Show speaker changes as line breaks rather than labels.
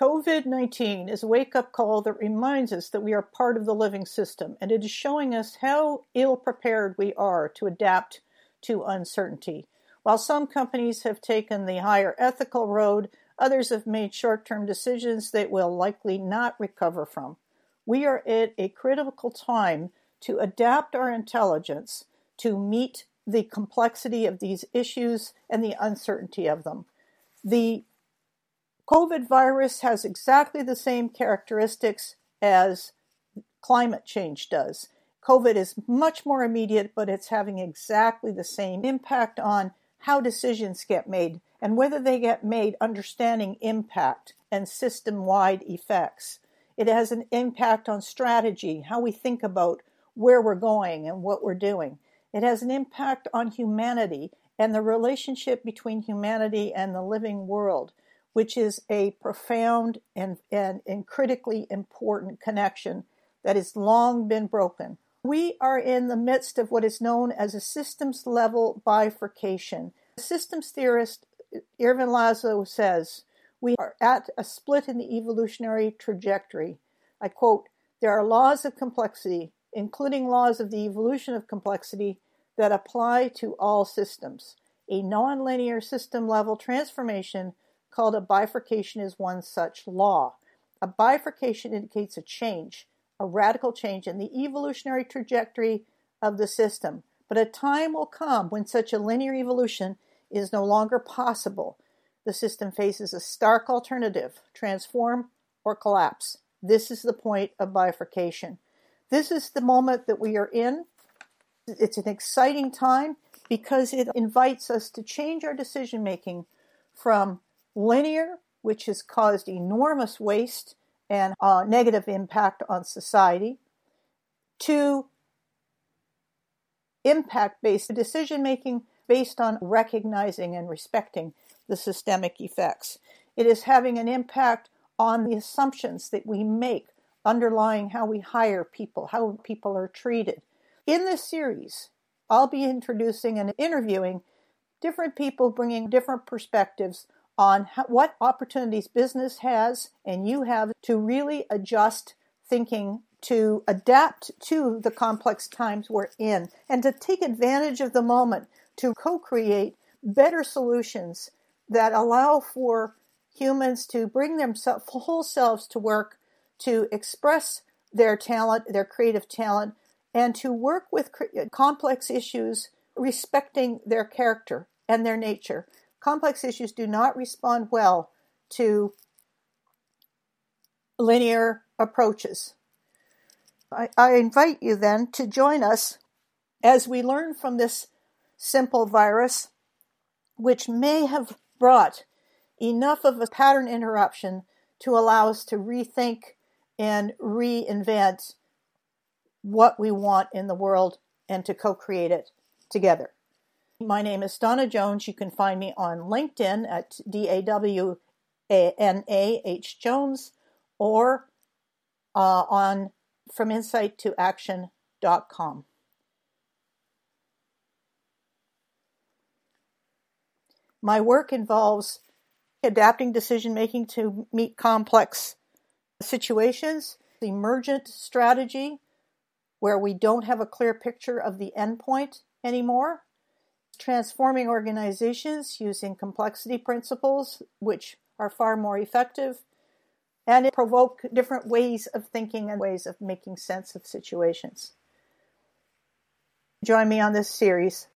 COVID 19 is a wake up call that reminds us that we are part of the living system, and it is showing us how ill prepared we are to adapt to uncertainty. While some companies have taken the higher ethical road, others have made short term decisions that will likely not recover from. We are at a critical time to adapt our intelligence to meet the complexity of these issues and the uncertainty of them. The COVID virus has exactly the same characteristics as climate change does. COVID is much more immediate, but it's having exactly the same impact on how decisions get made and whether they get made understanding impact and system wide effects. It has an impact on strategy, how we think about where we're going and what we're doing. It has an impact on humanity and the relationship between humanity and the living world, which is a profound and, and, and critically important connection that has long been broken. We are in the midst of what is known as a systems level bifurcation. Systems theorist Ervin Laszlo says, We are at a split in the evolutionary trajectory. I quote, There are laws of complexity, including laws of the evolution of complexity, that apply to all systems. A nonlinear system level transformation called a bifurcation is one such law. A bifurcation indicates a change, a radical change in the evolutionary trajectory of the system. But a time will come when such a linear evolution is no longer possible. The system faces a stark alternative transform or collapse. This is the point of bifurcation. This is the moment that we are in. It's an exciting time because it invites us to change our decision making from linear, which has caused enormous waste and uh, negative impact on society, to impact based decision making based on recognizing and respecting the systemic effects. It is having an impact on the assumptions that we make underlying how we hire people, how people are treated. In this series, I'll be introducing and interviewing different people bringing different perspectives on what opportunities business has and you have to really adjust thinking to adapt to the complex times we're in and to take advantage of the moment to co create better solutions that allow for humans to bring their whole selves to work to express their talent, their creative talent, and to work with complex issues respecting their character and their nature. Complex issues do not respond well to linear approaches. I, I, invite you then to join us as we learn from this simple virus, which may have brought enough of a pattern interruption to allow us to rethink and reinvent what we want in the world and to co create it together. My name is Dawna Jones. You can find me on LinkedIn at D A W A N A H Jones or uh, on from insight to action.com. My work involves adapting decision making to meet complex situations, emergent strategy, where we don't have a clear picture of the endpoint anymore, transforming organizations using complexity principles, which are far more effective, and it provoke different ways of thinking and ways of making sense of situations. Join me on this series